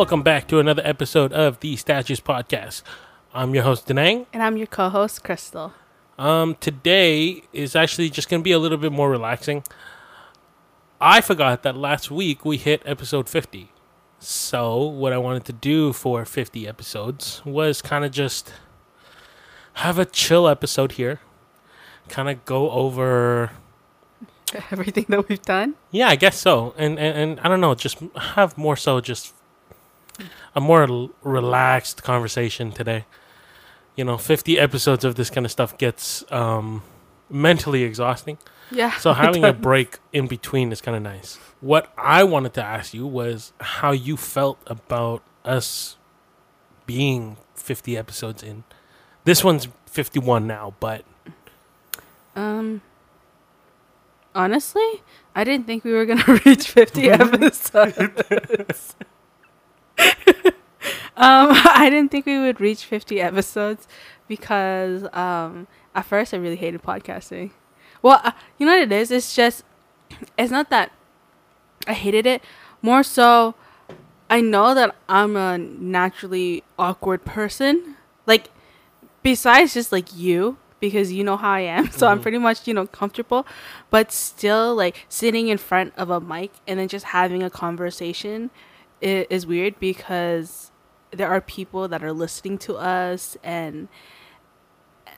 welcome back to another episode of the Statues Podcast. I'm your host, Denang. And I'm your co host, Crystal. Um, today is actually just going to be a little bit more relaxing. I forgot that last week we hit episode 50. So, what I wanted to do for 50 episodes was kind of just have a chill episode here, kind of go over everything that we've done. Yeah, I guess so. And, and and I don't know, just have more so just a more l- relaxed conversation today. You know, 50 episodes of this kind of stuff gets um, mentally exhausting. Yeah. So having a break in between is kind of nice. What I wanted to ask you was how you felt about us being 50 episodes in. This one's 51 now, but um honestly, I didn't think we were going to reach 50 episodes. um, I didn't think we would reach 50 episodes because um, at first I really hated podcasting. Well, uh, you know what it is? It's just, it's not that I hated it. More so, I know that I'm a naturally awkward person. Like, besides just like you, because you know how I am. So mm-hmm. I'm pretty much, you know, comfortable. But still, like, sitting in front of a mic and then just having a conversation is, is weird because there are people that are listening to us and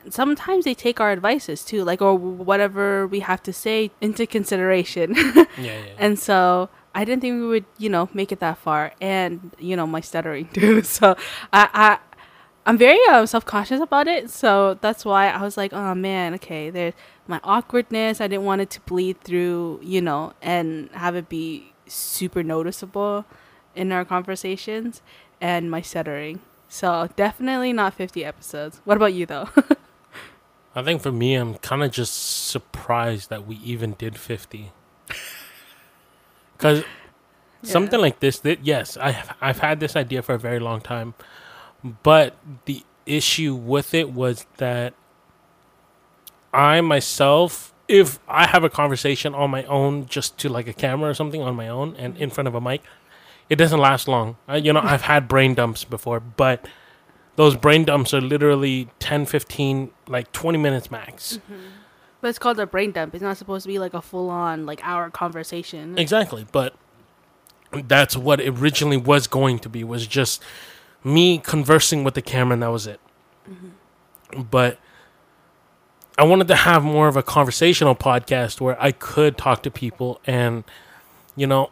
sometimes they take our advices too like or whatever we have to say into consideration. Yeah, yeah. and so i didn't think we would you know make it that far and you know my stuttering too. So i i i'm very uh, self-conscious about it. So that's why i was like oh man okay there's my awkwardness. I didn't want it to bleed through you know and have it be super noticeable in our conversations and my stuttering. So definitely not 50 episodes. What about you though? I think for me, I'm kind of just surprised that we even did 50. Because yeah. something like this, that yes, I've, I've had this idea for a very long time. But the issue with it was that I myself, if I have a conversation on my own, just to like a camera or something on my own and in front of a mic, it doesn't last long. Uh, you know, I've had brain dumps before, but those brain dumps are literally 10, 15, like 20 minutes max. Mm-hmm. But it's called a brain dump. It's not supposed to be like a full on, like, hour conversation. Exactly. But that's what it originally was going to be, was just me conversing with the camera, and that was it. Mm-hmm. But I wanted to have more of a conversational podcast where I could talk to people and, you know,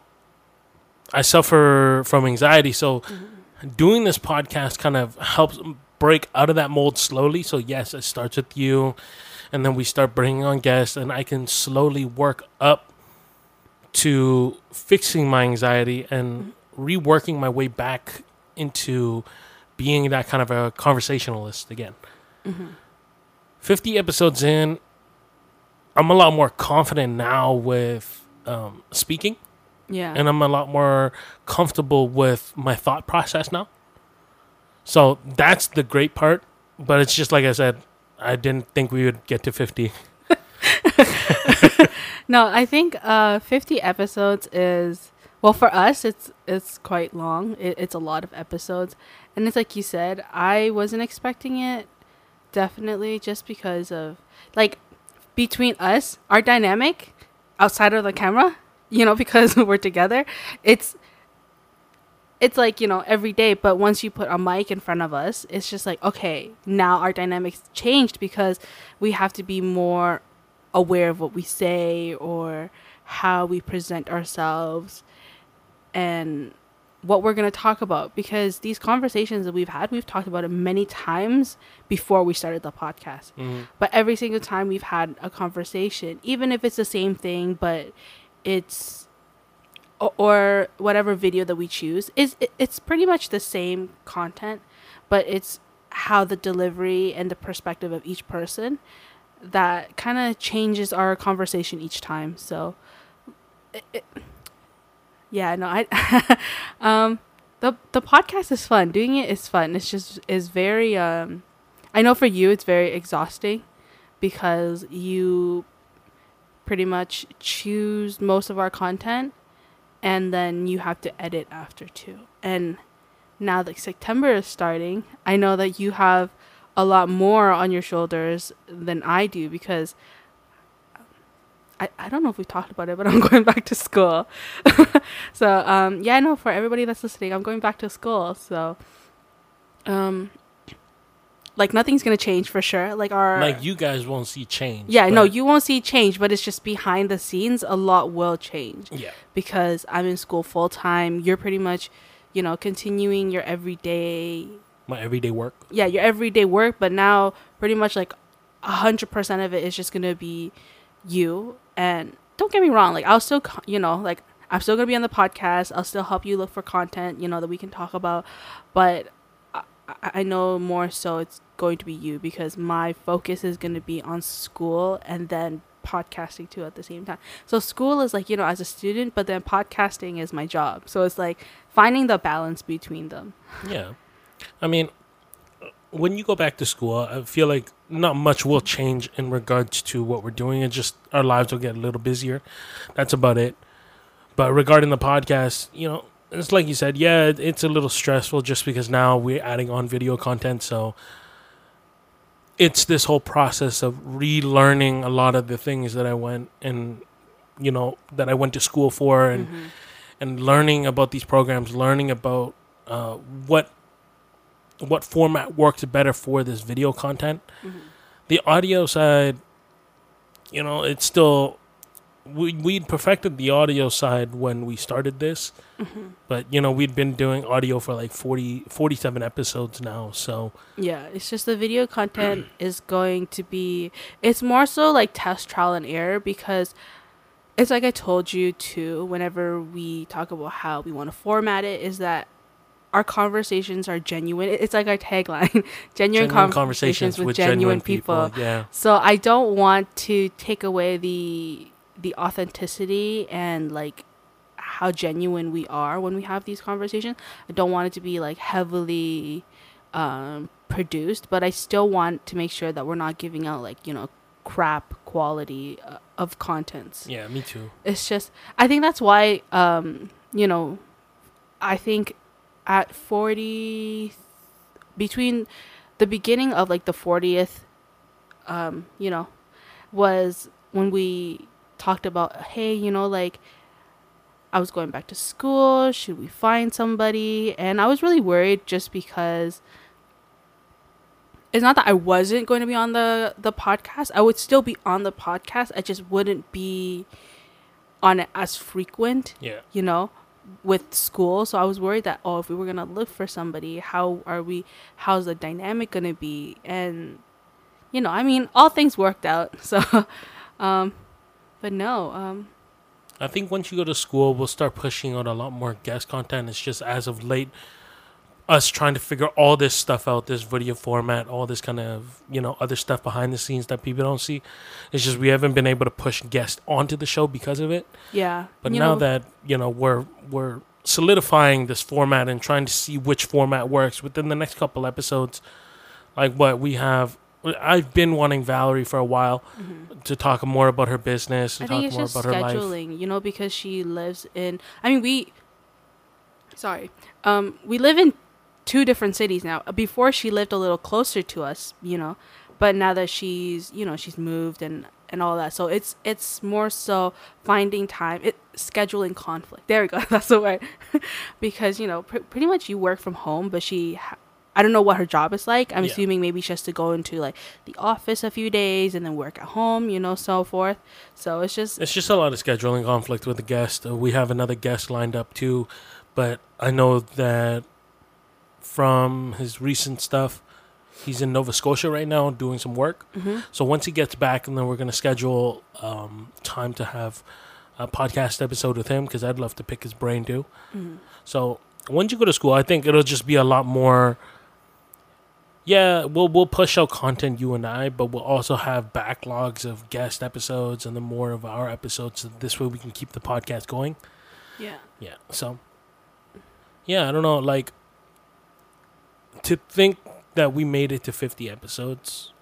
I suffer from anxiety, so mm-hmm. doing this podcast kind of helps break out of that mold slowly. So yes, it starts with you, and then we start bringing on guests, and I can slowly work up to fixing my anxiety and mm-hmm. reworking my way back into being that kind of a conversationalist again. Mm-hmm. 50 episodes in, I'm a lot more confident now with um, speaking. Yeah. And I'm a lot more comfortable with my thought process now. So that's the great part. But it's just like I said, I didn't think we would get to 50. no, I think uh, 50 episodes is well for us it's it's quite long. It, it's a lot of episodes. And it's like you said, I wasn't expecting it definitely just because of like between us, our dynamic outside of the camera you know, because we're together. It's it's like, you know, every day, but once you put a mic in front of us, it's just like, okay, now our dynamics changed because we have to be more aware of what we say or how we present ourselves and what we're going to talk about because these conversations that we've had we've talked about it many times before we started the podcast mm-hmm. but every single time we've had a conversation even if it's the same thing but it's or whatever video that we choose is it's pretty much the same content but it's how the delivery and the perspective of each person that kind of changes our conversation each time so it, it, yeah no i um the the podcast is fun. Doing it is fun. It's just is very um i know for you it's very exhausting because you pretty much choose most of our content and then you have to edit after too. And now that September is starting, I know that you have a lot more on your shoulders than I do because I, I don't know if we talked about it, but I'm going back to school. so um, yeah, I know for everybody that's listening, I'm going back to school. So um, like nothing's gonna change for sure. Like our like you guys won't see change. yeah, no, you won't see change, but it's just behind the scenes. A lot will change Yeah. because I'm in school full time. You're pretty much, you know, continuing your everyday My everyday work. yeah, your everyday work, but now pretty much like a hundred percent of it is just gonna be you. And don't get me wrong, like I'll still, you know, like I'm still gonna be on the podcast. I'll still help you look for content, you know, that we can talk about. But I I know more so it's going to be you because my focus is gonna be on school and then podcasting too at the same time. So school is like you know as a student, but then podcasting is my job. So it's like finding the balance between them. Yeah. I mean, uh, when you go back to school, I feel like not much will change in regards to what we're doing. It just our lives will get a little busier. That's about it. But regarding the podcast, you know, it's like you said, yeah, it's a little stressful just because now we're adding on video content. So it's this whole process of relearning a lot of the things that I went and, you know, that I went to school for and Mhm. and learning about these programs, learning about uh, what what format works better for this video content. Mhm. The audio side, you know, it's still we we'd perfected the audio side when we started this, Mhm. but you know we'd been doing audio for like 40, 47 episodes now. So Yeah, it's just the video content is going to be it's more so like test trial and error because it's like I told you too whenever we talk about how we want to format it is that our conversations are genuine. It's like our tagline, genuine, genuine conversations, with, genuine, people. Yeah, So I don't want to take away the the authenticity and like how genuine we are when we have these conversations. I don't want it to be like heavily um, produced, but I still want to make sure that we're not giving out like you know crap quality uh, of contents yeah, me too. it's just i think that's why um you know i think at 40 between the beginning of like the 40th um you know was when we talked about hey you know like i was going back to school should we find somebody and i was really worried just because it's not that I wasn't going to be on the the podcast. I would still be on the podcast. I just wouldn't be on it as frequent, Yeah, you know, with school. So I was worried that oh, if we were gonna look for somebody, how are we? How's the dynamic gonna be? And you know, I mean, all things worked out. So, um, but no, um, I think once you go to school, we'll start pushing out a lot more guest content. It's just as of late, us trying to figure all this stuff out, this video format, all this kind of you know other stuff behind the scenes that people don't see. It's just we haven't been able to push guests onto the show because of it. yeah. But you now know, that you know we're we're solidifying this format and trying to see which format works within the next couple episodes, like what we have. I've been wanting Valerie for a while mhm. to talk more about her business, to I think talk more just about her life. scheduling, you know, because she lives in. I mean, we. Sorry, um, we live in two different cities now. Before she lived a little closer to us, you know, but now that she's, you know, she's moved and and all that, so it's it's more so finding time, it scheduling conflict. There we go, that's the word, because you know, pr- pretty much you work from home, but she. Ha- I don't know what her job is like. I'm Yeah. assuming maybe she has to go into like the office a few days and then work at home, you know, so forth. So it's just It's just a lot of scheduling conflict with the guest. Uh, we have another guest lined up too, but I know that from his recent stuff, he's in Nova Scotia right now doing some work. Mhm. So once he gets back, and then we're gonna schedule um, time to have a podcast episode with him because I'd love to pick his brain too. Mhm. So once you go to school, I think it'll just be a lot more. Yeah, we'll we'll push out content you and I, but we'll also have backlogs of guest episodes and the more of our episodes. So this way we can keep the podcast going. Yeah. Yeah. So yeah, I don't know. Like to think that we made it to fifty episodes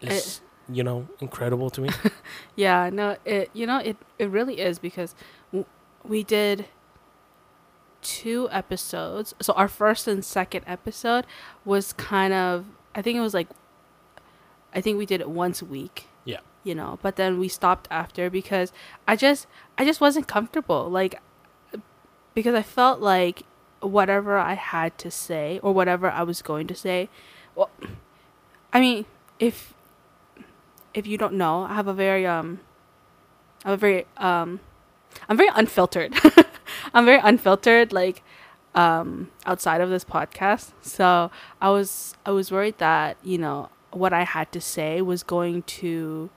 is you know incredible to me. Yeah, no, it you know it it really is because w- we did two episodes. So our first and second episode was kind of I think it was like I think we did it once a week. Yeah. You know, but then we stopped after because I just I just wasn't comfortable. Like because I felt like whatever I had to say or whatever I was going to say, well I mean, if if you don't know, I have a very um I'm a very um I'm very unfiltered. I'm very unfiltered like um outside of this podcast. So I was I was worried that, you know, what I had to say was going to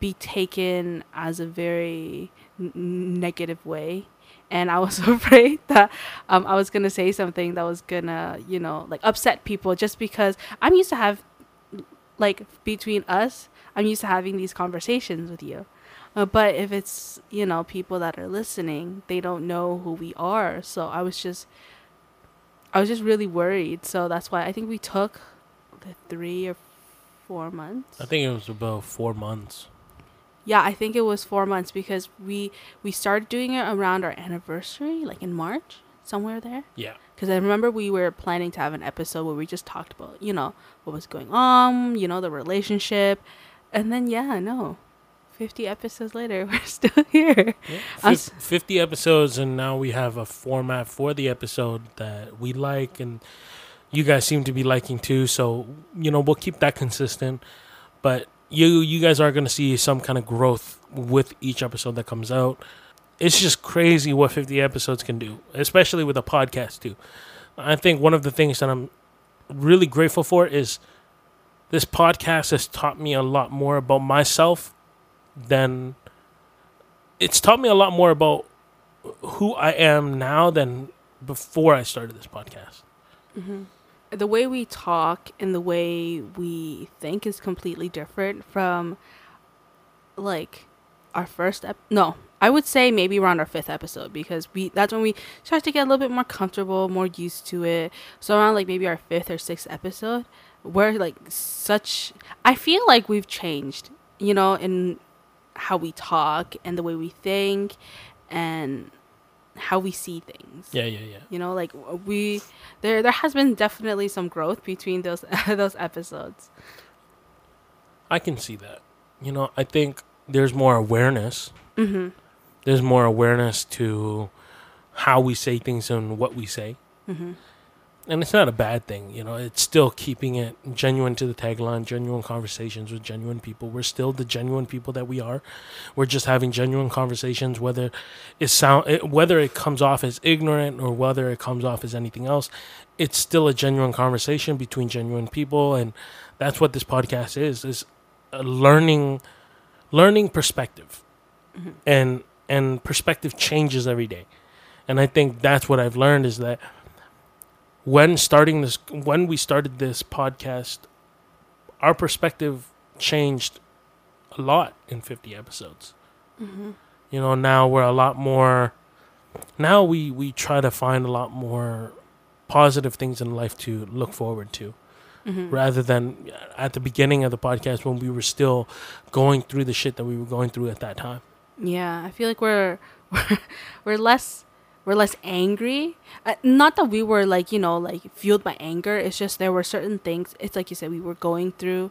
be taken as a very n- negative way and I was afraid that um, I was gonna say something that was gonna, you know, like upset people just because I'm used to have, like, between us, I'm used to having these conversations with you. Uh, but if it's you know people that are listening, they don't know who we are. So I was just, I was just really worried. So that's why I think we took the three or four months. I think it was about four months. Yeah, I think it was four months because we we started doing it around our anniversary, like in March, somewhere there. Yeah. Because I remember we were planning to have an episode where we just talked about, you know, what was going on, you know, the relationship, and then yeah, no, fifty episodes later, we're still here. yeah. I'm 50 episodes, and now we have a format for the episode that we like, and you guys seem to be liking too. So, you know, we'll keep that consistent. But you you guys are going to see some kind of growth with each episode that comes out. It's just crazy what 50 episodes can do, especially with a podcast too. I think one of the things that I'm really grateful for is this podcast has taught me a lot more about myself than it's taught me a lot more about who I am now than before I started this podcast. Mm-hmm. the way we talk and the way we think is completely different from like our first ep- no i would say maybe around our fifth episode because we that's when we start to get a little bit more comfortable more used to it so around like maybe our fifth or sixth episode we're like such i feel like we've changed you know in how we talk and the way we think and how we see things Yeah, yeah, yeah. you know like we there there has been definitely some growth between those those episodes I can see that. You know, I think there's more awareness. mm-hmm. There's more awareness to how we say things and what we say. Mm-hmm. And it's not a bad thing, you know. It's still keeping it genuine to the tagline, genuine conversations with genuine people. We're still the genuine people that we are. We're just having genuine conversations, whether it sound it, whether it comes off as ignorant or whether it comes off as anything else. It's still a genuine conversation between genuine people, and that's what this podcast is: is a learning, learning perspective, Mm-hmm. and and perspective changes every day. And I think that's what I've learned is that when starting this when we started this podcast our perspective changed a lot in 50 episodes Mm-hmm. you know now we're a lot more now we we try to find a lot more positive things in life to look forward to Mm-hmm. rather than at the beginning of the podcast when we were still going through the shit that we were going through at that time yeah i feel like we're we're, we're less we're less angry. Uh, not that we were like you know like fueled by anger. It's just there were certain things it's like you said we were going through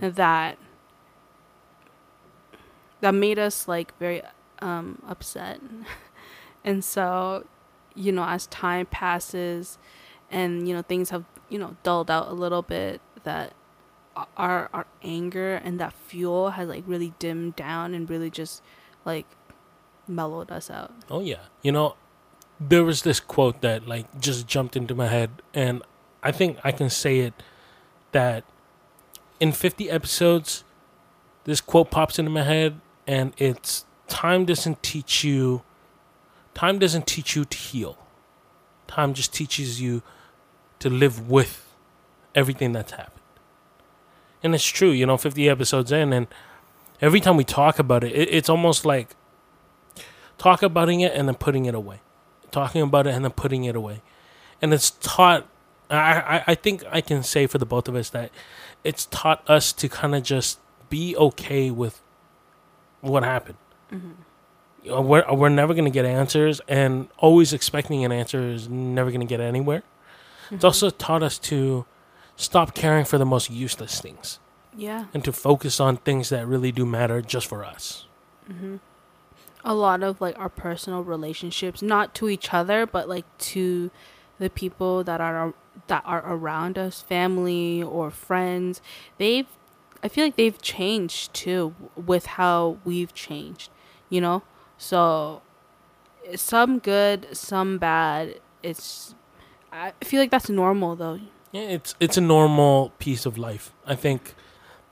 that that made us like very um upset. And so you know as time passes and you know things have you know dulled out a little bit that our our anger and that fuel has like really dimmed down and really just like mellowed us out. Oh yeah. You know, there was this quote that like just jumped into my head and I think I can say it that in 50 episodes this quote pops into my head and it's time doesn't teach you time doesn't teach you to heal. Time just teaches you to live with everything that's happened. And it's true, you know, 50 episodes in and every time we talk about it, it it's almost like talk about it and then putting it away talking about it and then putting it away and it's taught I, I i think i can say for the both of us that it's taught us to kind of just be okay with what happened uh, we're we're never gonna get answers, and always expecting an answer is never gonna get anywhere. Mm-hmm. It's also taught us to stop caring for the most useless things Yeah. and to focus on things that really do matter just for us. Mm-hmm. A lot of like our personal relationships, not to each other, but like to the people that are uh, that are around us, family or friends. They've, I feel like they've changed too with how we've changed. You know, so some good, some bad. It's, I feel like that's normal though. Yeah, it's it's a normal piece of life. I think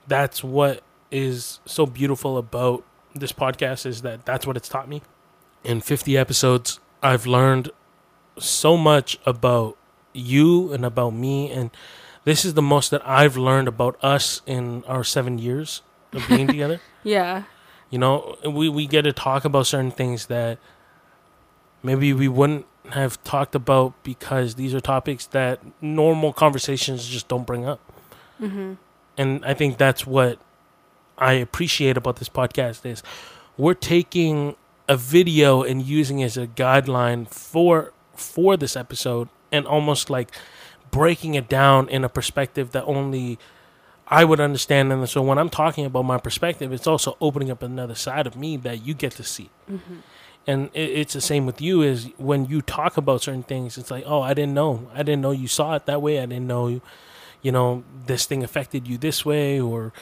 that's what is so beautiful about this podcast is that that's what it's taught me. In 50 episodes, I've learned so much about you and about me and this is the most that I've learned about us in our 7 years of being together. Yeah. You know, we we get to talk about certain things that maybe we wouldn't have talked about because these are topics that normal conversations just don't bring up. Mm-hmm. And I think that's what I appreciate about this podcast is we're taking a video and using it as a guideline for for this episode and almost like breaking it down in a perspective that only I would understand. And so when I'm talking about my perspective it's also opening up another side of me that you get to see. Mm-hmm. and it, it's the same with you is when you talk about certain things it's like oh i didn't know. I didn't know you saw it that way. I didn't know you know this thing affected you this way or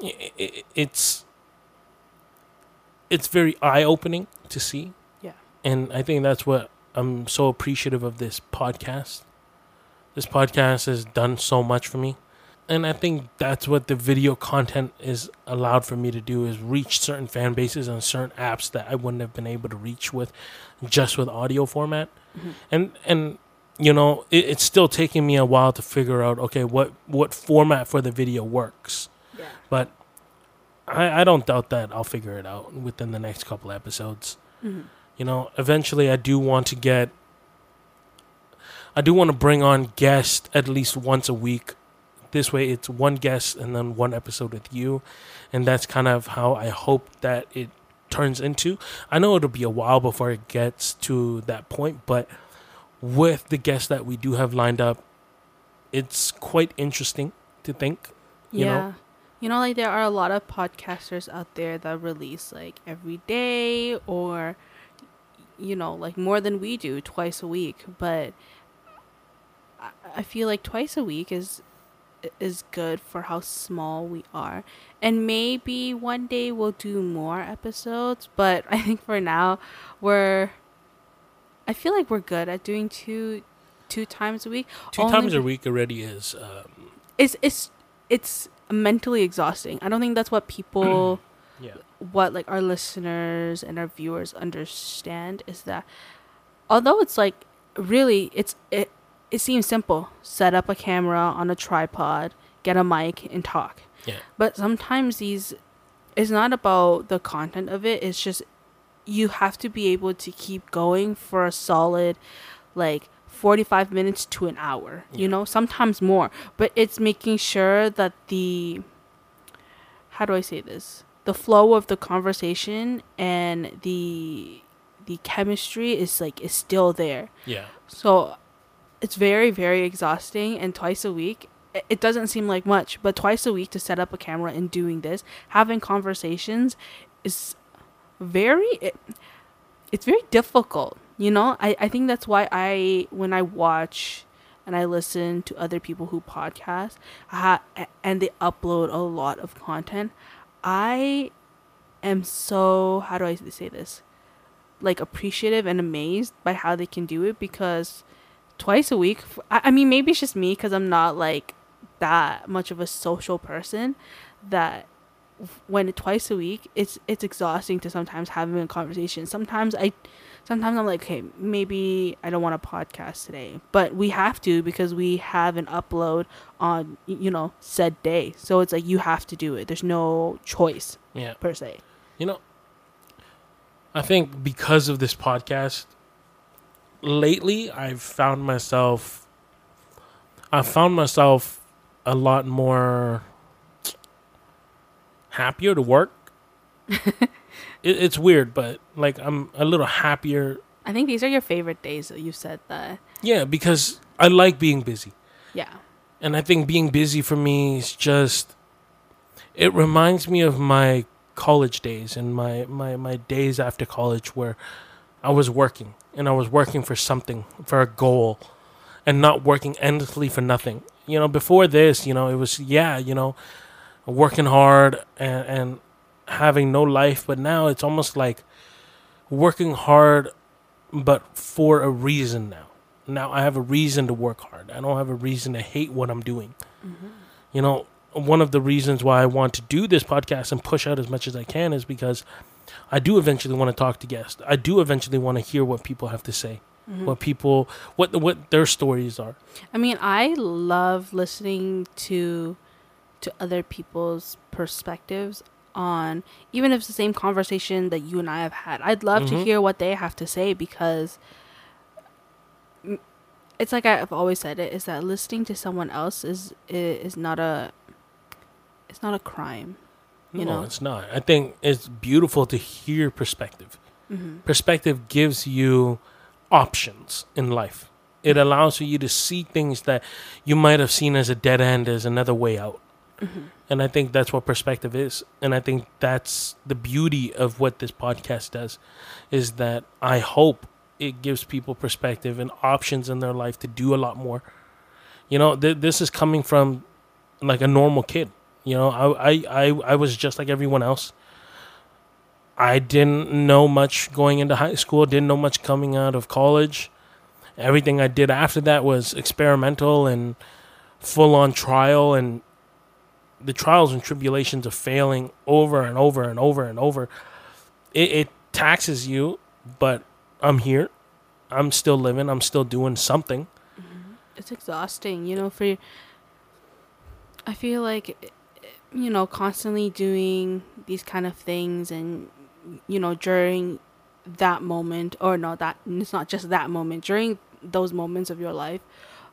it's it's very eye-opening to see Yeah. and i think that's what i'm so appreciative of this podcast this podcast has done so much for me and i think that's what the video content is allowed for me to do is reach certain fan bases on certain apps that i wouldn't have been able to reach with just with audio format Mhm. and and you know it, it's still taking me a while to figure out okay what what format for the video works Yeah. but i i don't doubt that i'll figure it out within the next couple episodes Mm-hmm. you know eventually i do want to get i do want to bring on guests at least once a week this way it's one guest and then one episode with you and that's kind of how i hope that it turns into i know it'll be a while before it gets to that point but with the guests that we do have lined up it's quite interesting to think you yeah. know? You know, like there are a lot of podcasters out there that release like every day or, you know, like more than we do twice a week. But I, I feel like twice a week is is good for how small we are. And maybe one day we'll do more episodes, but I think for now we're I feel like we're good at doing two two times a week. two Only times a week already is um, it's it's it's mentally exhausting. I don't think that's what people yeah what like our listeners and our viewers understand is that although it's like really it's it it seems simple. Set up a camera on a tripod, get a mic and talk. yeah But sometimes these it's not about the content of it, it's just you have to be able to keep going for a solid like 45 minutes to an hour Yeah. you know sometimes more but it's making sure that the how do i say this the flow of the conversation and the the chemistry is like is still there yeah so it's very, very exhausting. And twice a week, it doesn't seem like much, but twice a week to set up a camera and doing this, having conversations is very, it, it's very difficult. You know, I, I think that's why I, when I watch and I listen to other people who podcast uh, and they upload a lot of content, I am so, how do I say this? Like appreciative and amazed by how they can do it because twice a week. I mean, maybe it's just me because I'm not like that much of a social person. That when twice a week, it's it's exhausting to sometimes having a conversation. Sometimes I, sometimes I'm like, okay, maybe I don't want to podcast today, but we have to because we have an upload on you know said day. So it's like you have to do it. There's no choice yeah per se. You know, I think because of this podcast, lately I've found myself, I've found myself a lot more happier to work it, it's weird, but like I'm a little happier. I think these are your favorite days. that You said that. Yeah, because I like being busy. Yeah. And I think being busy for me is just it reminds me of my college days and my, my, my days after college where I was working and I was working for something, for a goal, and not working endlessly for nothing. You know, before this, you know, it was yeah, you know, working hard and, and having no life, but now it's almost like working hard but for a reason now. Now I have a reason to work hard. I don't have a reason to hate what I'm doing. Mm-hmm. You know, one of the reasons why I want to do this podcast and push out as much as I can is because I do eventually want to talk to guests. I do eventually want to hear what people have to say, mm-hmm. what people, what what their stories are. I mean, I love listening to to other people's perspectives on even if it's the same conversation that you and I have had. I'd love mm-hmm. to hear what they have to say because it's like I've always said it is that listening to someone else is is not a it's not a crime. You no, know? it's not. I think it's beautiful to hear perspective. Mm-hmm. Perspective gives you options in life. It allows for you to see things that you might have seen as a dead end as another way out. Mm-hmm. And I think that's what perspective is. And I think that's the beauty of what this podcast does is that I hope it gives people perspective and options in their life to do a lot more. You know, th- this is coming from like a normal kid. You know, I, I, I, I was just like everyone else. I didn't know much going into high school, didn't know much coming out of college. Everything I did after that was experimental and full on trial and the trials and tribulations of failing over and over and over and over. It, it taxes you, but I'm here. I'm still living. I'm still doing something. Mm-hmm. It's exhausting, you know. For I feel like you know, constantly doing these kind of things and, you know, during that moment, or no, that it's not just that moment, during those moments of your life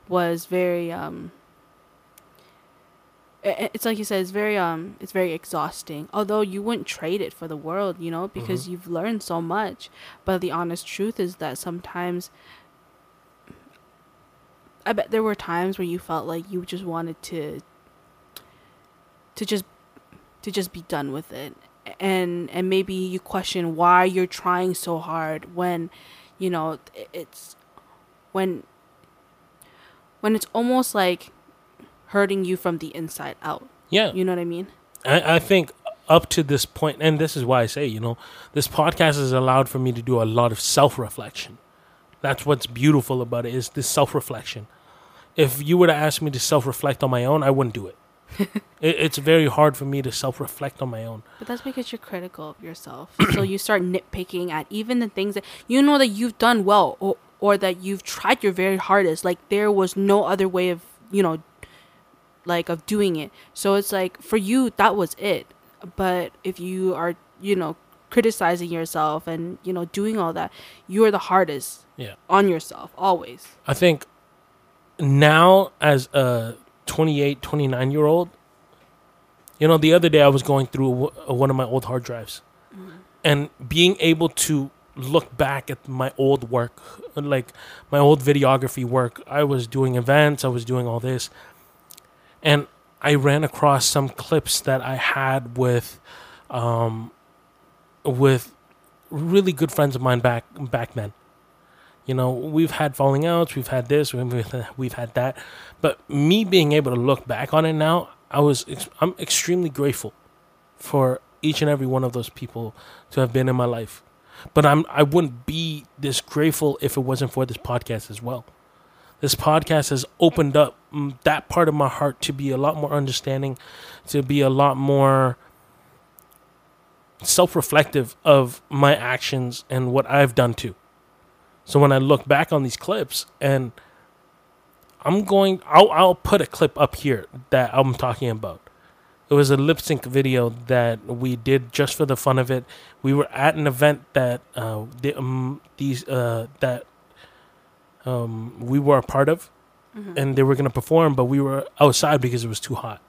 was very, um, it's like you said, it's very, um, it's very exhausting. Although you wouldn't trade it for the world, you know, because mm-hmm. you've learned so much. But the honest truth is that sometimes I bet there were times where you felt like you just wanted to to just to just be done with it and and maybe you question why you're trying so hard when you know it's when when it's almost like hurting you from the inside out yeah you know what i mean i, I think up to this point and this is why i say you know this podcast has allowed for me to do a lot of self-reflection that's what's beautiful about it is this self-reflection if you were to ask me to self-reflect on my own i wouldn't do it it, it's very hard for me to self reflect on my own. But that's because you're critical of yourself. so you start nitpicking at even the things that you know that you've done well or, or that you've tried your very hardest. Like there was no other way of, you know, like of doing it. So it's like for you, that was it. But if you are, you know, criticizing yourself and, you know, doing all that, you are the hardest yeah. on yourself always. I think now as a 28, 29 year old. You know, the other day I was going through one of my old hard drives mm-hmm. and being able to look back at my old work, like my old videography work. I was doing events, I was doing all this. And I ran across some clips that I had with um, with really good friends of mine back back then. You know, we've had falling outs, we've had this, we've, had that. But me being able to look back on it now, I was I'm extremely grateful for each and every one of those people to have been in my life. But I'm I wouldn't be this grateful if it wasn't for this podcast as well. This podcast has opened up that part of my heart to be a lot more understanding, to be a lot more self-reflective of my actions and what I've done too. So when I look back on these clips and I'm going I'll I'll put a clip up here that I'm talking about. It was a lip sync video that we did just for the fun of it. We were at an event that uh, the, um, these uh, that um, we were a part of, mm-hmm. and they were gonna perform, but we were outside because it was too hot,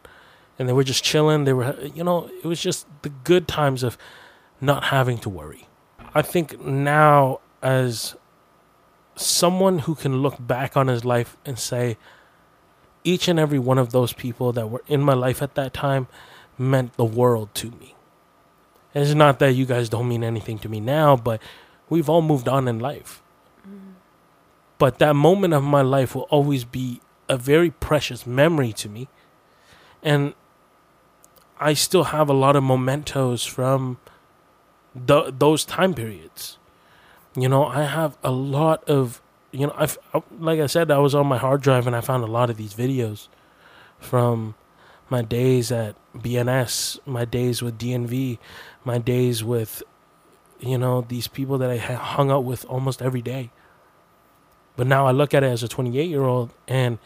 and they were just chilling. They were, you know, it was just the good times of not having to worry. I think now, as someone who can look back on his life and say, each and every one of those people that were in my life at that time meant the world to me. It's not that you guys don't mean anything to me now, but we've all moved on in life. But that moment of my life will always be a very precious memory to me. And I still have a lot of mementos from the, those time periods. You know, I have a lot of, you know, I've, like I said, I was on my hard drive and I found a lot of these videos from my days at BNS, my days with DNV, my days with, you know, these people that I hung out with almost every day. But now I look at it as a 28 year old and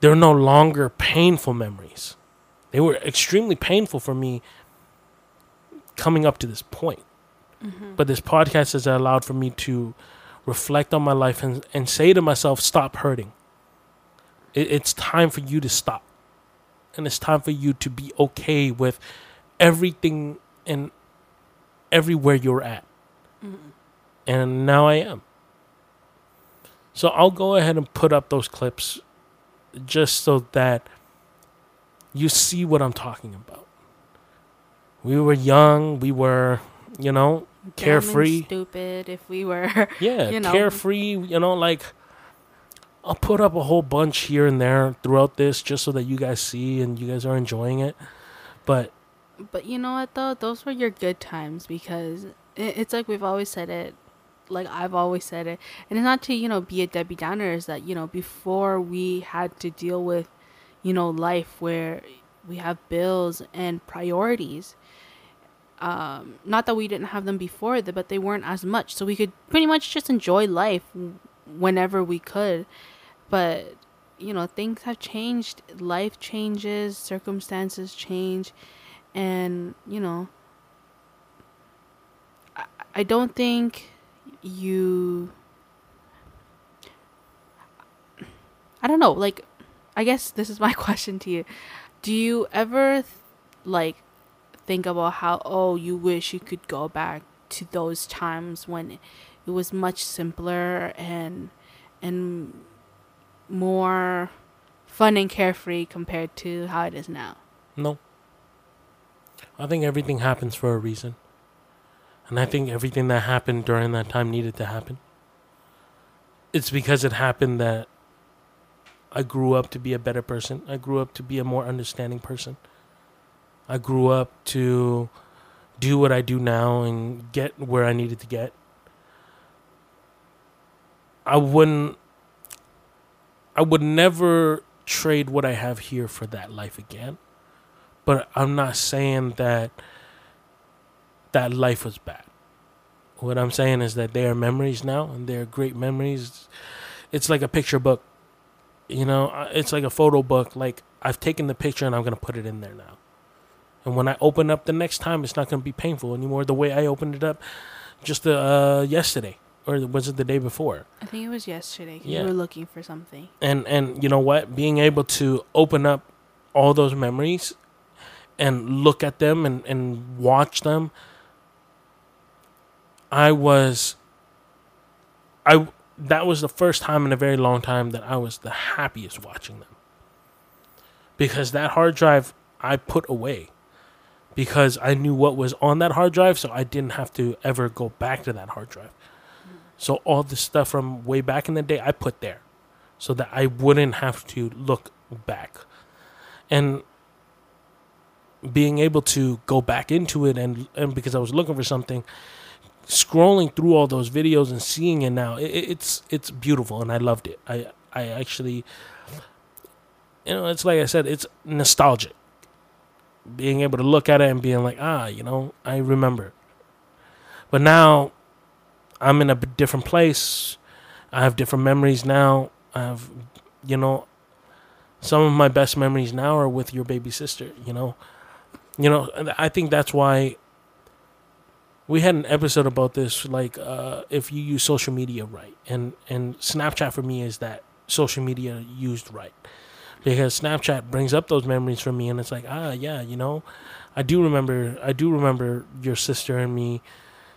they're no longer painful memories. They were extremely painful for me coming up to this point. Mm-hmm. But this podcast has allowed for me to reflect on my life and, and say to myself, stop hurting. It, it's time for you to stop. And it's time for you to be okay with everything and everywhere you're at. Mm-hmm. And now I am. So I'll go ahead and put up those clips just so that you see what I'm talking about. We were young, we were, you know, carefree. stupid if we were. Yeah, you know. carefree, you know, like I'll put up a whole bunch here and there throughout this just so that you guys see and you guys are enjoying it. But but you know what though? Those were your good times because it's like we've always said it like I've always said it, and it's not to you know be a Debbie Downer. Is that you know before we had to deal with, you know, life where we have bills and priorities. Um, not that we didn't have them before, but they weren't as much, so we could pretty much just enjoy life whenever we could. But you know, things have changed. Life changes, circumstances change, and you know, I, I don't think you I don't know, like I guess this is my question to you. Do you ever like think about how oh you wish you could go back to those times when it was much simpler and and more fun and carefree compared to how it is now? No. I think everything happens for a reason. And I think everything that happened during that time needed to happen. It's because it happened that I grew up to be a better person. I grew up to be a more understanding person. I grew up to do what I do now and get where I needed to get. I wouldn't I would never trade what I have here for that life again. But I'm not saying that that life was bad. What I'm saying is that they are memories now, and they're great memories. It's like a picture book, you know. It's like a photo book. Like I've taken the picture and I'm gonna put it in there now. And when I open up the next time, it's not gonna be painful anymore. The way I opened it up, just uh, yesterday, or was it the day before? I think it was yesterday. Yeah. You were looking for something. And and you know what? Being able to open up all those memories and look at them and, and watch them I was I that was the first time in a very long time that I was the happiest watching them. Because that hard drive I put away because I knew what was on that hard drive so I didn't have to ever go back to that hard drive. So all the stuff from way back in the day I put there so that I wouldn't have to look back. And being able to go back into it and and because I was looking for something scrolling through all those videos and seeing it now, it, it's it's beautiful, and I loved it. I I actually, you know, it's like I said, it's nostalgic. Being able to look at it and being like, ah, you know, I remember. But now, I'm in a different place. I have different memories now. I have, you know, some of my best memories now are with your baby sister. You know, you know, I think that's why we had an episode about this like uh, if you use social media right and and snapchat for me is that social media used right because snapchat brings up those memories for me and it's like ah yeah you know I do remember I do remember your sister and me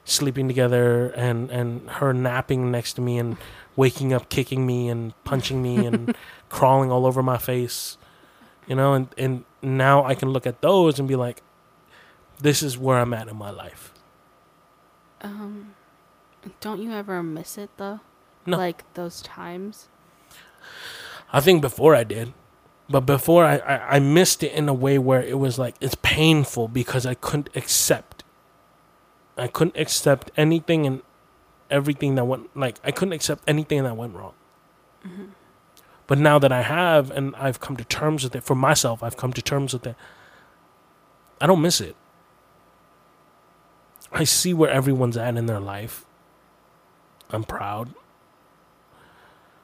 sleeping together and and her napping next to me and waking up kicking me and punching me and crawling all over my face. You know, and and now I can look at those and be like this is where I'm at in my life. Um don't you ever miss it though? No. Like those times? I think before I did. But before I, I, I missed it in a way where it was like it's painful because I couldn't accept. I couldn't accept anything and everything that went like I couldn't accept anything that went wrong. But now that I have and I've come to terms with it for myself, I've come to terms with it. I don't miss it. I see where everyone's at in their life. I'm proud.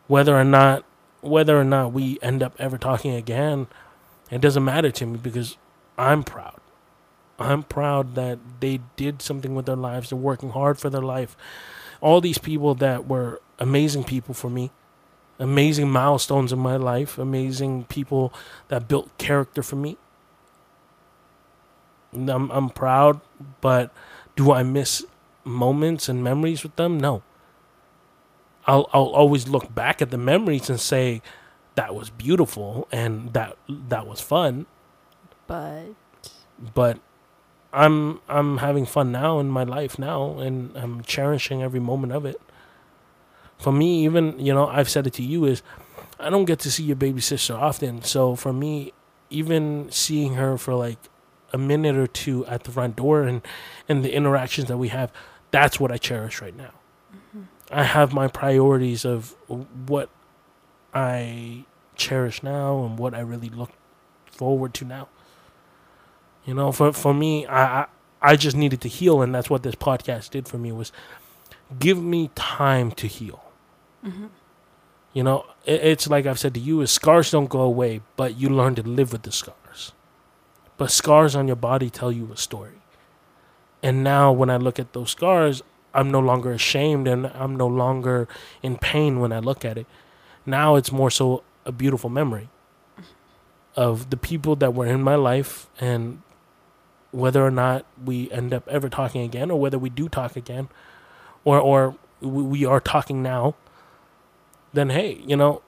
Whether or not whether or not we end up ever talking again, it doesn't matter to me because I'm proud. I'm proud that they did something with their lives. They're working hard for their life. All these people that were amazing people for me, amazing milestones in my life, amazing people that built character for me. I'm I'm proud, but do I miss moments and memories with them? No. I'll I'll always look back at the memories and say that was beautiful and that that was fun, But but I'm I'm having fun now in my life now and I'm cherishing every moment of it. For me even, you know, I've said it to you is I don't get to see your baby sister often. So for me even seeing her for like a minute or two at the front door and and the interactions that we have, that's what I cherish right now. Mm-hmm. I have my priorities of what I cherish now and what I really look forward to now. You know, for for me, I I, I just needed to heal, and that's what this podcast did for me was give me time to heal. Mm-hmm. You know, it, it's like I've said to you: is scars don't go away, but you learn to live with the scars. But scars on your body tell you a story. And now, when I look at those scars, I'm no longer ashamed and I'm no longer in pain when I look at it. Now it's more so a beautiful memory of the people that were in my life and whether or not we end up ever talking again or whether we do talk again or or we we are talking now then hey you know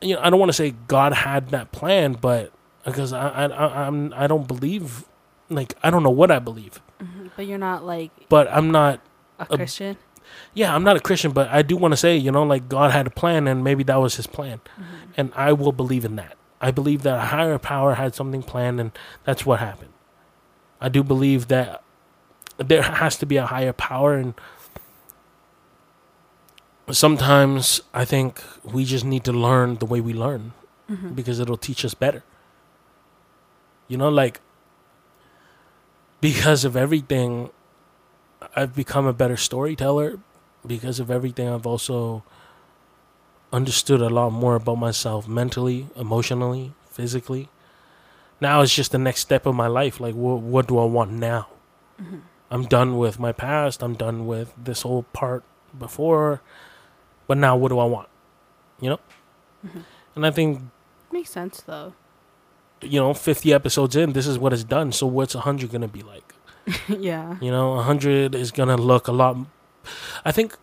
you know I don't want to say God had that plan but because I I I- I'm I don't believe like I don't know what I believe mm-hmm. but you're not like but I'm not a A- Christian. yeah, I'm not a Christian, but I do want to say, you know, like God had a plan and maybe that was his plan. Mm-hmm. And I will believe in that. I believe that a higher power had something planned and that's what happened. I do believe that there has to be a higher power and sometimes I think we just need to learn the way we learn mm-hmm. because it'll teach us better. You know, like because of everything I've become a better storyteller because of everything. I've also understood a lot more about myself mentally, emotionally, physically. Now it's just the next step of my life. Like, wh- what do I want now? Mm-hmm. I'm done with my past. I'm done with this whole part before. But now, what do I want? You know? Mm-hmm. And I think, Makes sense though. you know, 50 episodes in, this is what it's done. So, what's 100 going to be like? yeah. You know, 100 is going to look a lot. I think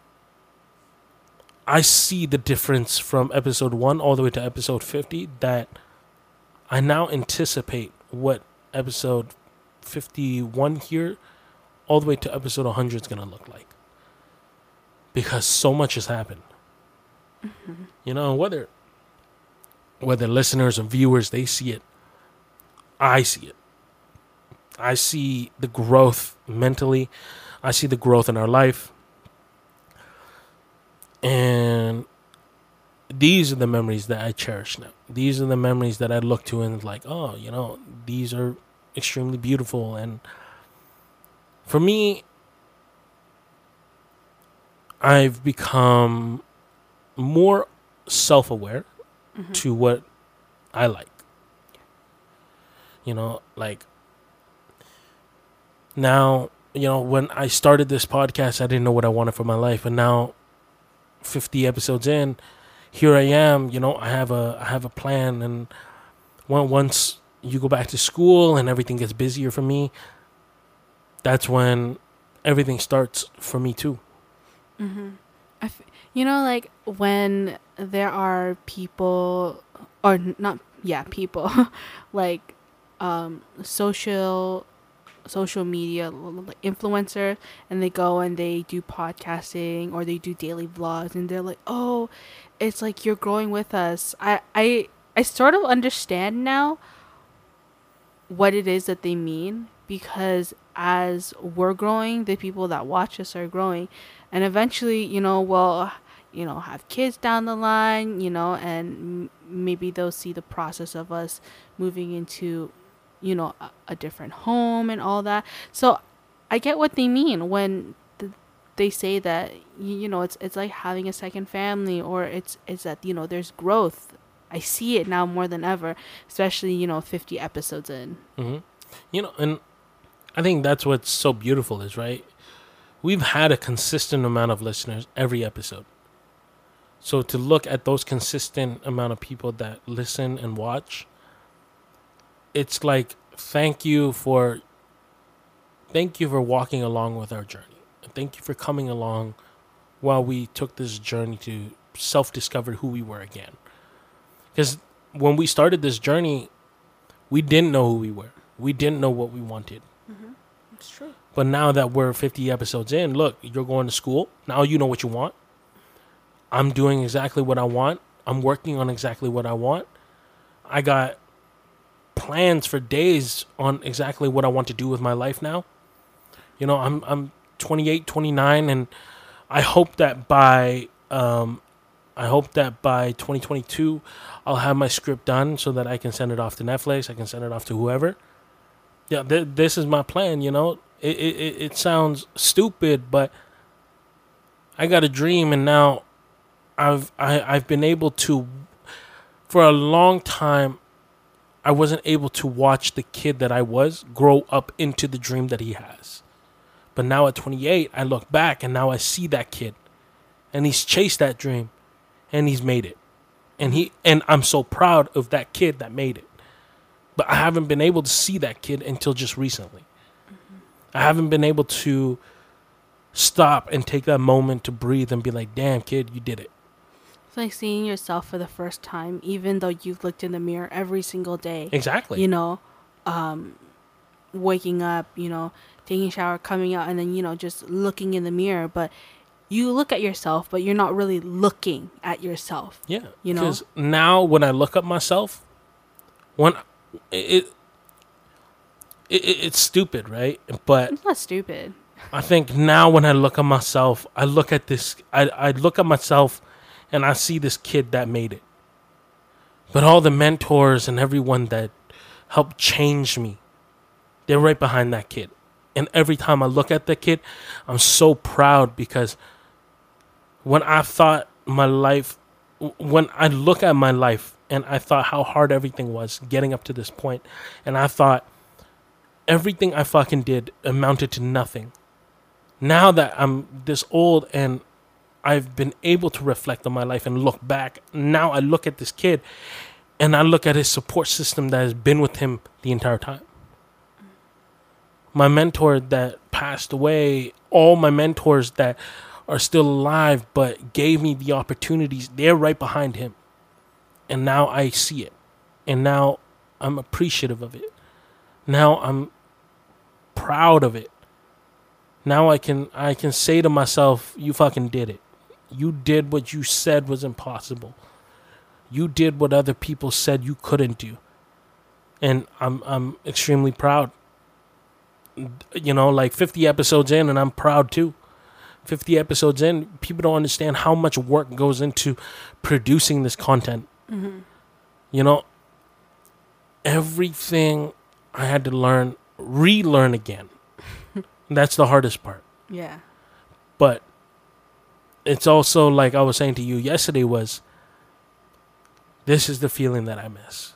I see the difference from episode 1 all the way to episode 50 that I now anticipate what episode 51 here all the way to episode 100 is going to look like. Because so much has happened. Mm-hmm. You know, whether whether listeners or viewers they see it, I see it. I see the growth mentally. I see the growth in our life. And these are the memories that I cherish now. These are the memories that I look to and like, oh, you know, these are extremely beautiful. And for me, I've become more self aware to what I like. You know, like now, you know, when I started this podcast, I didn't know what I wanted for my life, and now, fifty episodes in, here I am. You know, I have a I have a plan, and when, once you go back to school and everything gets busier for me, that's when everything starts for me too. Mm-hmm. I f- you know, like when there are people, or not, yeah, people, like um, social social media influencer and they go and they do podcasting or they do daily vlogs and they're like oh it's like you're growing with us. I i i sort of understand now what it is that they mean because as we're growing the people that watch us are growing. And eventually you know we'll you know have kids down the line you know and m- maybe they'll see the process of us moving into you know a, a different home and all that so i get what they mean when th- they say that you, know it's it's like having a second family or it's it's that you know there's growth i see it now more than ever especially you know 50 episodes in hmm You know, and I think that's what's so beautiful is right. We've had a consistent amount of listeners every episode. So to look at those consistent amount of people that listen and watch, it's like thank you for thank you for walking along with our journey. Thank you for coming along while we took this journey to self-discover who we were again. Cuz when we started this journey, we didn't know who we were. We didn't know what we wanted. Mm-hmm. it's true But now that we're 50 episodes in, look, you're going to school. Now you know what you want. I'm doing exactly what I want. I'm working on exactly what I want. I got plans for days on exactly what I want to do with my life now. You know, I'm I'm 28, 29 and I hope that by um I hope that by 2022 I'll have my script done so that I can send it off to Netflix, I can send it off to whoever yeah, th- this is my plan. You know, it, it it it sounds stupid, but I got a dream, and now I've I I've been able to, for a long time, I wasn't able to watch the kid that I was grow up into the dream that he has. But now at 28, I look back and now I see that kid, and he's chased that dream, and he's made it, and he and I'm so proud of that kid that made it but I haven't been able to see that kid until just recently. Mm-hmm. I haven't been able to stop and take that moment to breathe and be like, "Damn, kid, you did it." It's like seeing yourself for the first time even though you've looked in the mirror every single day Exactly. you know um waking up you know taking a shower coming out and then you know just looking in the mirror but you look at yourself but you're not really looking at yourself yeah. you know? Because now when I look at myself, when it, it, it it's stupid, right? But it's not stupid I think now when I look at myself, I look at this, I, I look at myself and I see this kid that made it. But all the mentors and everyone that helped change me, they're right behind that kid. And every time I look at that kid, I'm so proud because when I thought my life, when I look at my life and I thought how hard everything was getting up to this point, and I thought everything I fucking did amounted to nothing now that I'm this old and I've been able to reflect on my life and look back, now I look at this kid and I look at his support system that has been with him the entire time. My mentor that passed away, all my mentors that are still alive but gave me the opportunities, they're right behind him. And now I see it. And now I'm appreciative of it. Now I'm proud of it now I can I can say to myself, you fucking did it. You did what you said was impossible. You did what other people said you couldn't do. And I'm I'm extremely proud. You know, like 50 episodes in and I'm proud too. 50 episodes in, people don't understand how much work goes into producing this content. mm-hmm. You know, everything I had to learn, relearn again. That's the hardest part. yeah But it's also like I was saying to you yesterday was this is the feeling that I miss.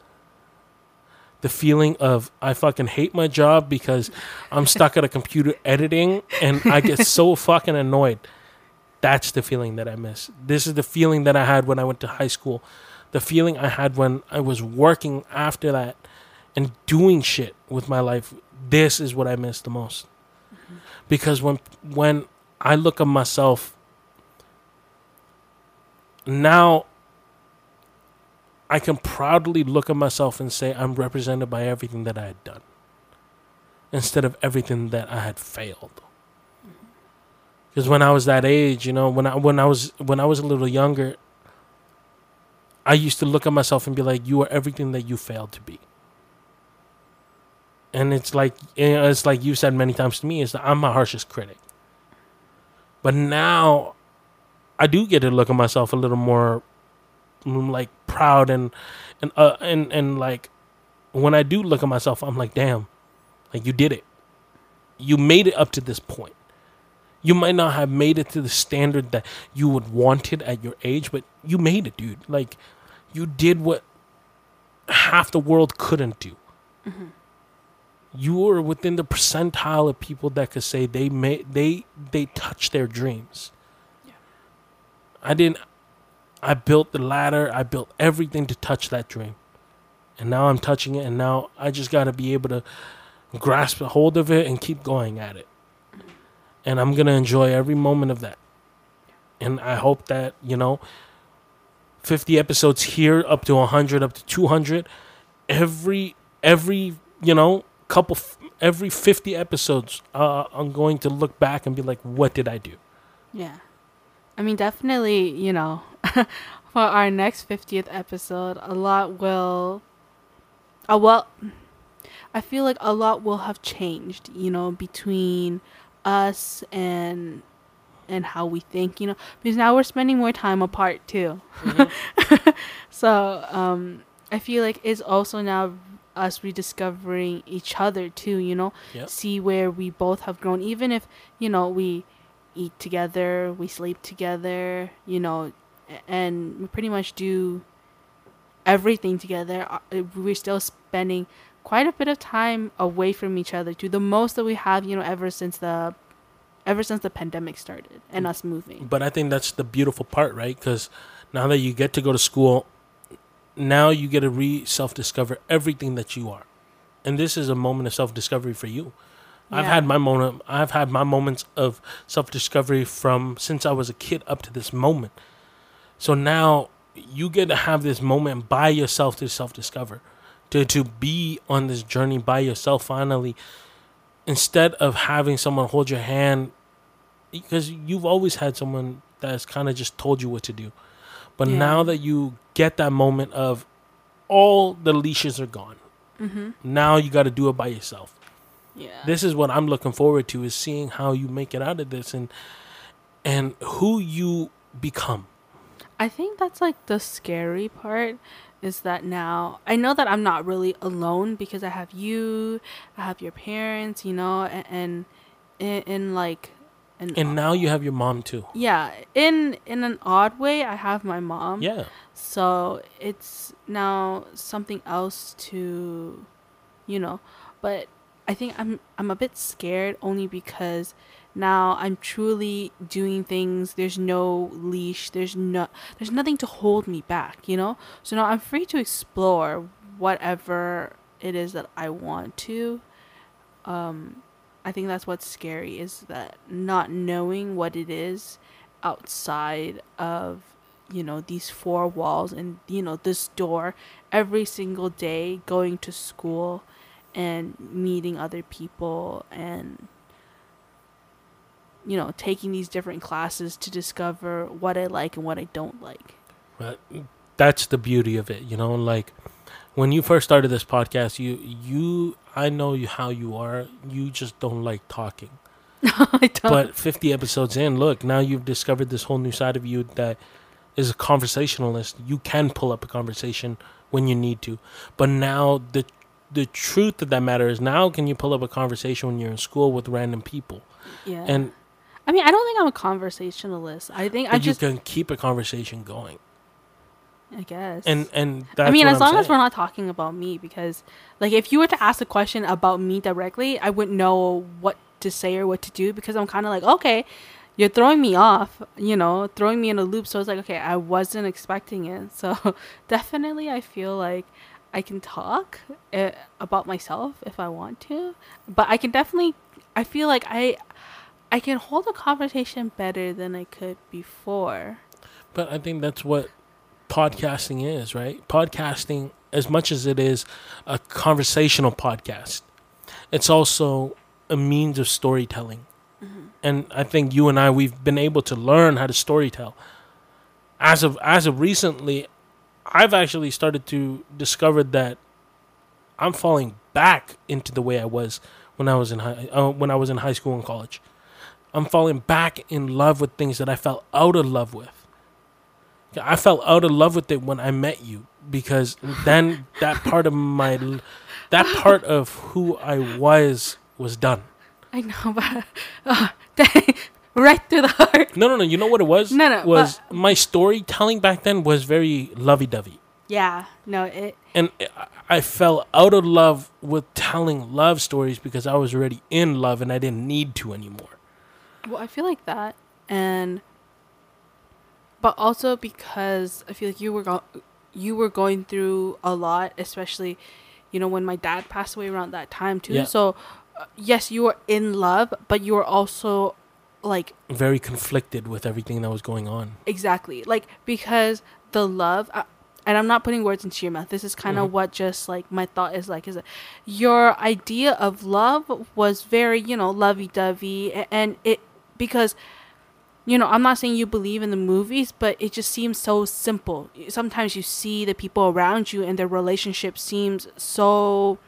The feeling of I fucking hate my job because I'm stuck at a computer editing and I get so fucking annoyed. That's the feeling that I miss. This is the feeling that I had when I went to high school. The feeling I had when I was working after that and doing shit with my life, this is what I miss the most. Mm-hmm. Because when when I look at myself now I can proudly look at myself and say I'm represented by everything that I had done instead of everything that I had failed. Because when I was that age, you know, when I when I was when I was a little younger, I used to look at myself and be like, "You are everything that you failed to be." And it's like eh, it's like you said many times to me, is that I'm my harshest critic. But now, I do get to look at myself a little more, mm, like proud and and uh, and and like when I do look at myself, I'm like, "Damn, like you did it. You made it up to this point." You might not have made it to the standard that you would want it at your age, but you made it, dude. Like you did what half the world couldn't do. Mm-hmm. You were within the percentile of people that could say they made they they touched their dreams. I didn't. I built the ladder. I built everything to touch that dream, and now I'm touching it. And now I just got to be able to grasp a hold of it and keep going at it and I'm gonna enjoy every moment of that. And I hope that you know, 50 episodes here, up to 100, up to 200, every every you know couple every 50 episodes, uh, I'm going to look back and be like, what did I do? Yeah, I mean, definitely, you know, for our next 50th episode, a lot will. Uh, well, I feel like a lot will have changed, you know, between us and and how we think, you know, because now we're spending more time apart too. Mm-hmm. so um, I feel like it's also now us rediscovering each other too, you know, yep. see where we both have grown, even if you know we eat together, we sleep together, you know, and we pretty much do everything together. Uh, we're still spending quite a bit of time away from each other to the most that we have, you know, ever since the ever since the pandemic started and us moving. But I think that's the beautiful part, right? Cuz now that you get to go to school, now you get to re self discover everything that you are. And this is a moment of self discovery for you. Yeah. I've had my moment I've had my moments of self discovery from since I was a kid up to this moment. So now you get to have this moment by yourself to self discover to to be on this journey by yourself finally instead of having someone hold your hand because you've always had someone that's kind of just told you what to do but yeah. now that you get that moment of all the leashes are gone mm-hmm. now you got to do it by yourself yeah this is what i'm looking forward to is seeing how you make it out of this and and who you become i think that's like the scary part is that now I know that I'm not really alone because I have you, I have your parents, you know, and, and in, in like an and now you have your mom too. Yeah, in in an odd way, I have my mom. Yeah. So it's now something else to, you know, but I think I'm I'm a bit scared only because now I'm truly doing things. There's no leash. There's no there's nothing to hold me back, you know? So now I'm free to explore whatever it is that I want to. Um I think that's what's scary is that not knowing what it is outside of you know these four walls and you know this door every single day going to school and meeting other people and you know, taking these different classes to discover what I like and what I don't like. But that's the beauty of it, you know, like when you first started this podcast, you you I know you how you are. You just don't like talking. I don't. But 50 episodes in, look, now you've discovered this whole new side of you that is a conversationalist. You can pull up a conversation when you need to. But now the the truth of that matter is now can you pull up a conversation when you're in school with random people? Yeah. And I mean, I don't think I'm a conversationalist. I think I just can keep a conversation going. I guess. And and I mean, as I'm long saying. as we're not talking about me, because like if you were to ask a question about me directly, I wouldn't know what to say or what to do because I'm kind of like, okay, you're throwing me off, you know, throwing me in a loop. So it's like, okay, I wasn't expecting it. So definitely, I feel like I can talk uh, about myself if I want to, but I can definitely. I feel like I, I can hold a conversation better than I could before. But I think that's what podcasting is, right? Podcasting, as much as it is a conversational podcast, it's also a means of storytelling. And I think you and I, we've been able to learn how to storytell. As of as of recently, I've actually started to discover that I'm falling back into the way I was when I was in high uh, when I was in high school and college. I'm falling back in love with things that I fell out of love with. I fell out of love with it when I met you because then that part of my that part of who I was was done. I know, but dang, right through the heart. No, no, no. You know what it was? No, no, Was my storytelling back then was very lovey-dovey, Yeah, no, it. and I- I fell out of love with telling love stories because I was already in love and I didn't need to anymore. Well, I feel like that, and but also because I feel like you were go- you were going through a lot, especially, you know, when my dad passed away around that time too. Yeah. So, uh, yes, you were in love, but you were also like Very conflicted with everything that was going on. exactly like because the love. Uh, and I'm not putting words into your mouth. This is kind of Mhm. what just like my thought is like is that your idea of love was very, you know, lovey-dovey and it because you know, I'm not saying you believe in the movies, but it just seems so simple. Sometimes you see the people around you and their relationship seems so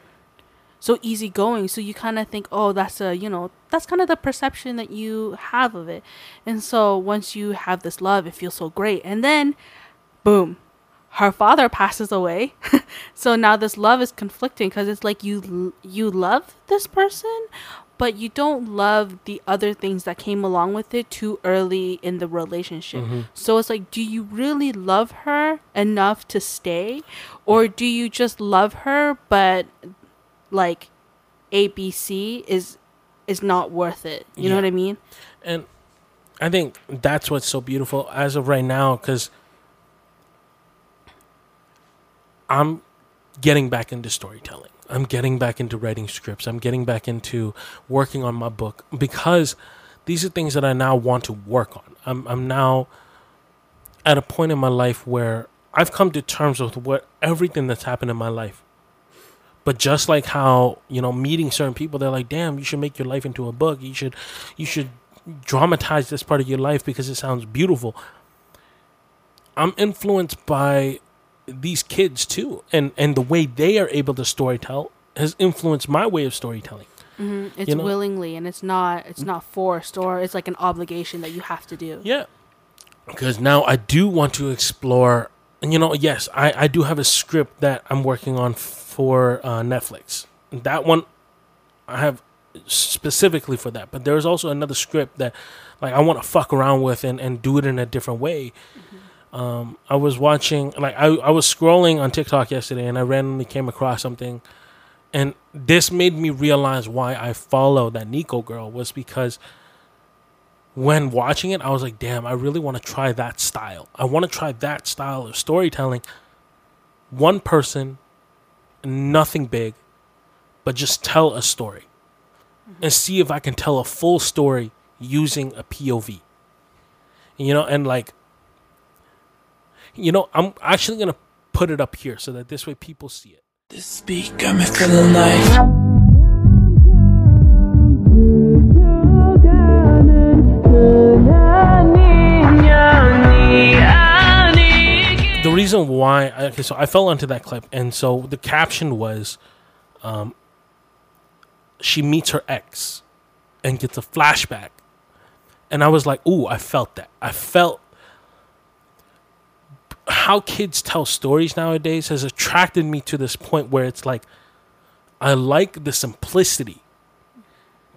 so easygoing. So you kind of think, "Oh, that's a, you know, that's kind of the perception that you have of it." And so once you have this love, it feels so great. And then boom, her father passes away. so now this love is conflicting because it's like you you love this person, but you don't love the other things that came along with it too early in the relationship. Mhm. So it's like, do you really love her enough to stay, or do you just love her but like ABC is is not worth it? You know what I mean? And I think that's what's so beautiful as of right now because I'm getting back into storytelling. I'm getting back into writing scripts. I'm getting back into working on my book because these are things that I now want to work on. I'm, I'm now at a point in my life where I've come to terms with what everything that's happened in my life. But just like how you know, meeting certain people, they're like, "Damn, you should make your life into a book. You should, you should dramatize this part of your life because it sounds beautiful." I'm influenced by these kids too, and and the way they are able to storytell has influenced my way of storytelling. hmm It's You know? willingly, and it's not it's not forced, or it's like an obligation that you have to do. Yeah. Because now I do want to explore, you know, yes, I, I do have a script that I'm working on for uh, Netflix. That one I have specifically for that. But there's also another script that, like, I want to fuck around with and, and do it in a different way. Um, I was watching, like, I, I was scrolling on TikTok yesterday and I randomly came across something. And this made me realize why I follow that Nico girl was because when watching it, I was like, damn, I really want to try that style. I want to try that style of storytelling. One person, nothing big, but just tell a story mm-hmm. and see if I can tell a full story using a POV. You know, and like, you know, I'm actually going to put it up here so that this way people see it. This beat got me feeling like reason why okay so i fell onto that clip and so the caption was um she meets her ex and gets a flashback. And i was like ooh i felt that. I felt how kids tell stories nowadays has attracted me to this point where it's like i like the simplicity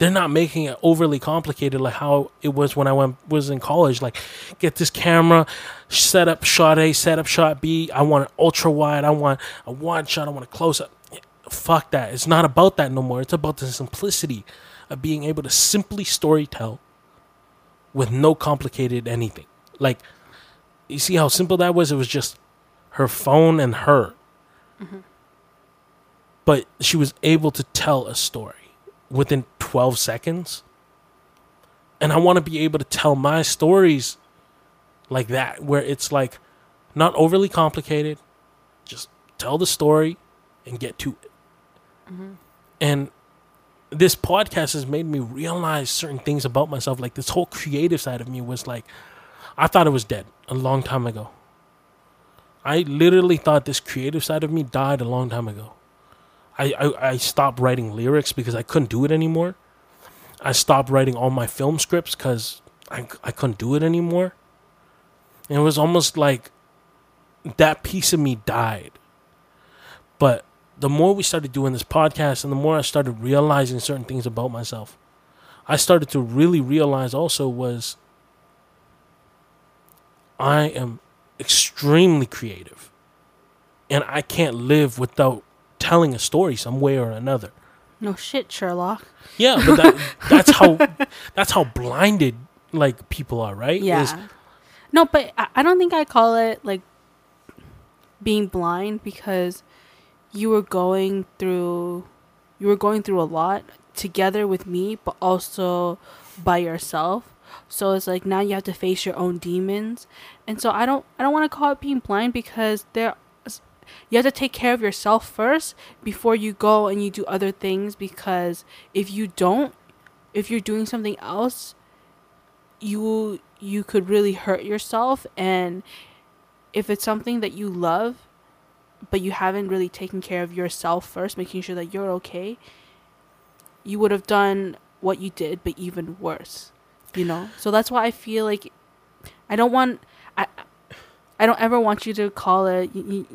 they're not making it overly complicated like how it was when I went was in college. Like, get this camera, set up shot A, set up shot B. I want an ultra wide. I want a wide shot. I want a close up. Fuck that. It's not about that no more. It's about the simplicity of being able to simply story tell with no complicated anything. Like, you see how simple that was? It was just her phone and her. Mm-hmm. but she was able to tell a story within 12 seconds. And I want to be able to tell my stories like that, where it's like not overly complicated, just tell the story and get to it. Mm-hmm. And this podcast has made me realize certain things about myself. Like this whole creative side of me was like, I thought it was dead a long time ago. I literally thought this creative side of me died a long time ago. I, I, I stopped writing lyrics because I couldn't do it anymore. I stopped writing all my film scripts because I, I couldn't do it anymore. And it was almost like that piece of me died. But the more we started doing this podcast and the more I started realizing certain things about myself, I started to really realize also was I am extremely creative. And I can't live without telling a story some way or another. No shit, Sherlock. Yeah, but that, that's how that's how blinded like people are, right? Yeah. Is- no, but I, I don't think I call it like being blind because you were going through you were going through a lot together with me, but also by yourself. So it's like now you have to face your own demons. And so I don't I don't want to call it being blind because there you have to take care of yourself first before you go and you do other things because if you don't if you're doing something else you you could really hurt yourself. And if it's something that you love but you haven't really taken care of yourself first making sure that you're okay you would have done what you did but even worse you know? So that's why i feel like i don't want i i don't ever want you to call it you,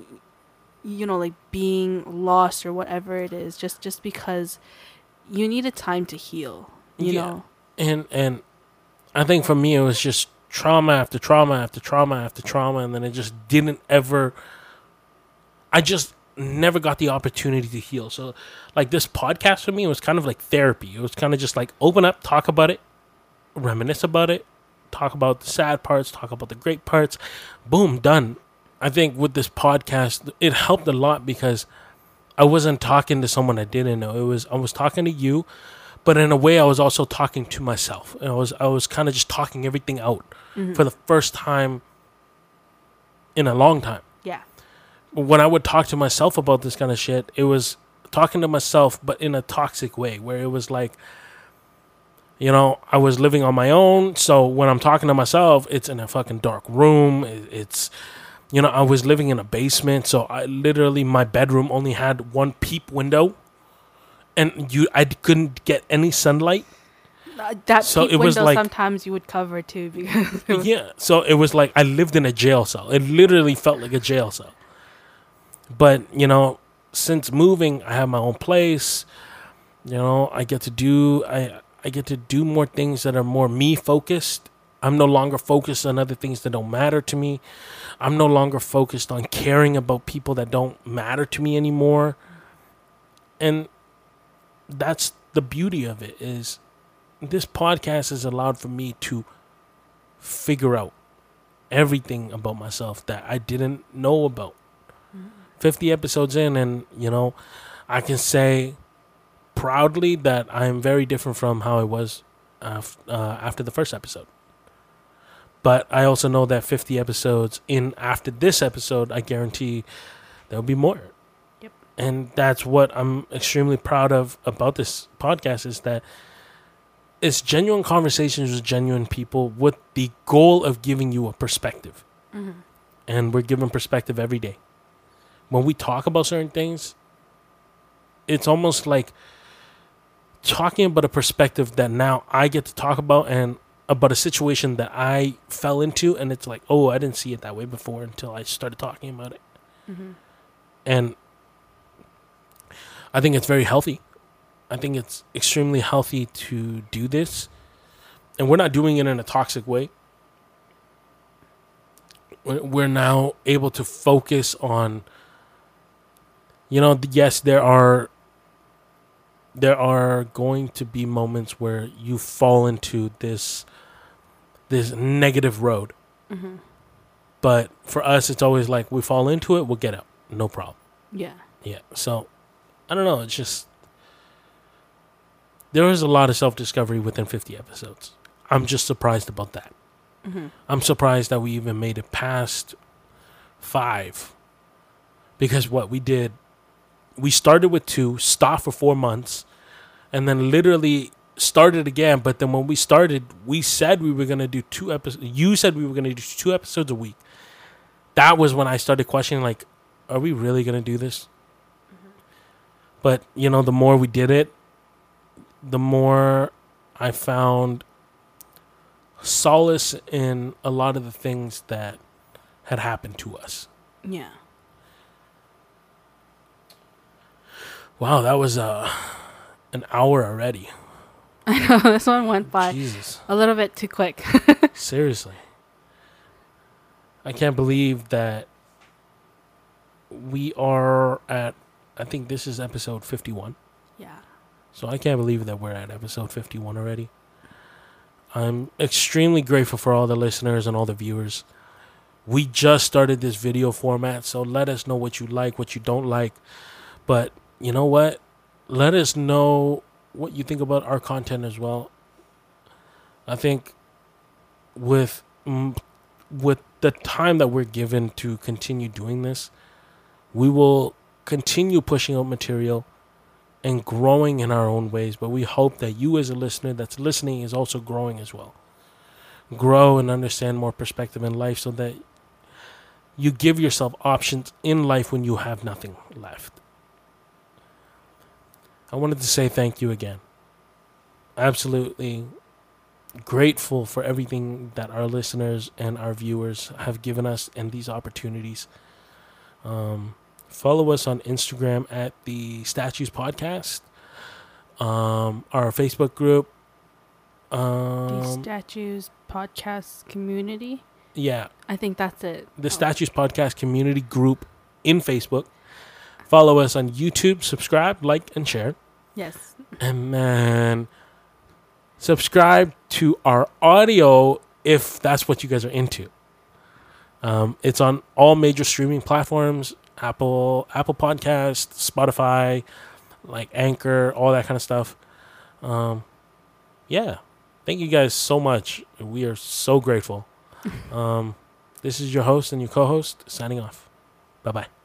you, know like being lost or whatever it is just just because you need a time to heal you Yeah. know and and I think for me it was just trauma after trauma after trauma after trauma, and then it just didn't ever. I just never got the opportunity to heal. So, like this podcast for me, it was kind of like therapy. It was kind of just like open up, talk about it, reminisce about it, talk about the sad parts, talk about the great parts. Boom, done. I think with this podcast, it helped a lot because I wasn't talking to someone I didn't know. It was I was talking to you, but in a way I was also talking to myself. And I was I was kind of just talking everything out mm-hmm. for the first time in a long time. yeah When I would talk to myself about this kind of shit, it was talking to myself but in a toxic way where it was like you know, I was living on my own, so when I'm talking to myself, it's in a fucking dark room. It's you know, I was living in a basement, so I literally my bedroom only had one peep window and you I couldn't get any sunlight. Uh, that So peep it was window like- sometimes you would cover too because was- yeah so it was like i lived in a jail cell. It literally felt like a jail cell. But you know since moving i have my own place. You know i get to do i i get to do more things that are more me focused i'm no longer focused on other things that don't matter to me i'm no longer focused on caring about people that don't matter to me anymore and that's the beauty of it is this podcast has allowed for me to figure out everything about myself that I didn't know about. 50 episodes in, and you know, I can say proudly that I am very different from how I was uh, after the first episode. But I also know that 50 episodes in after this episode, I guarantee there'll be more. Yep. And that's what I'm extremely proud of about this podcast is that it's genuine conversations with genuine people with the goal of giving you a perspective. Mm-hmm. And we're given perspective every day. When we talk about certain things, it's almost like talking about a perspective that now I get to talk about and about a situation that I fell into and it's like, oh, I didn't see it that way before until I started talking about it. Mm-hmm. And I think it's very healthy. I think it's extremely healthy to do this. And we're not doing it in a toxic way. We're we're now able to focus on you know, yes, there are there are going to be moments where you fall into this this negative road. But for us it's always like we fall into it, we'll get up, No problem. yeah Yeah. So I don't know. It's just there was a lot of self discovery within 50 episodes. I'm just surprised about that. Mm-hmm. I'm surprised that we even made it past five. Because what we did, we started with two, stopped for four months, and then literally started again. But then when we started, we said we were going to do two episodes. You said we were going to do two episodes a week. That was when I started questioning, like, are we really going to do this? But, you know, the more we did it, the more I found solace in a lot of the things that had happened to us. Yeah. Wow, that was uh, an hour already. I know this one went by Jesus, a little bit too quick. seriously. I can't believe that we are at. I think this is episode fifty-one. yeah. So I can't believe that we're at episode 51 already. I'm extremely grateful for all the listeners and all the viewers. We just started this video format, so let us know what you like, what you don't like. But you know what? Let us know what you think about our content as well. I think with with the time that we're given to continue doing this, we will continue pushing out material and growing in our own ways. But we hope that you, as a listener that's listening, is also growing as well. Grow and understand more perspective in life so that you give yourself options in life when you have nothing left. I wanted to say thank you again. Absolutely grateful for everything that our listeners and our viewers have given us and these opportunities. Um, follow us on Instagram at the Statues Podcast. Um, our Facebook group. The Um, statues podcast community. yeah, I think that's it. the Oh. Statues Podcast community group in Facebook. Follow us on YouTube, subscribe, like, and share. Yes. And then subscribe to our audio if that's what you guys are into. Um, it's on all major streaming platforms Apple, Apple Podcast, Spotify, like Anchor, all that kind of stuff. Um, yeah. Thank you guys so much. We are so grateful. Um, this is your host and your co host signing off. Bye bye.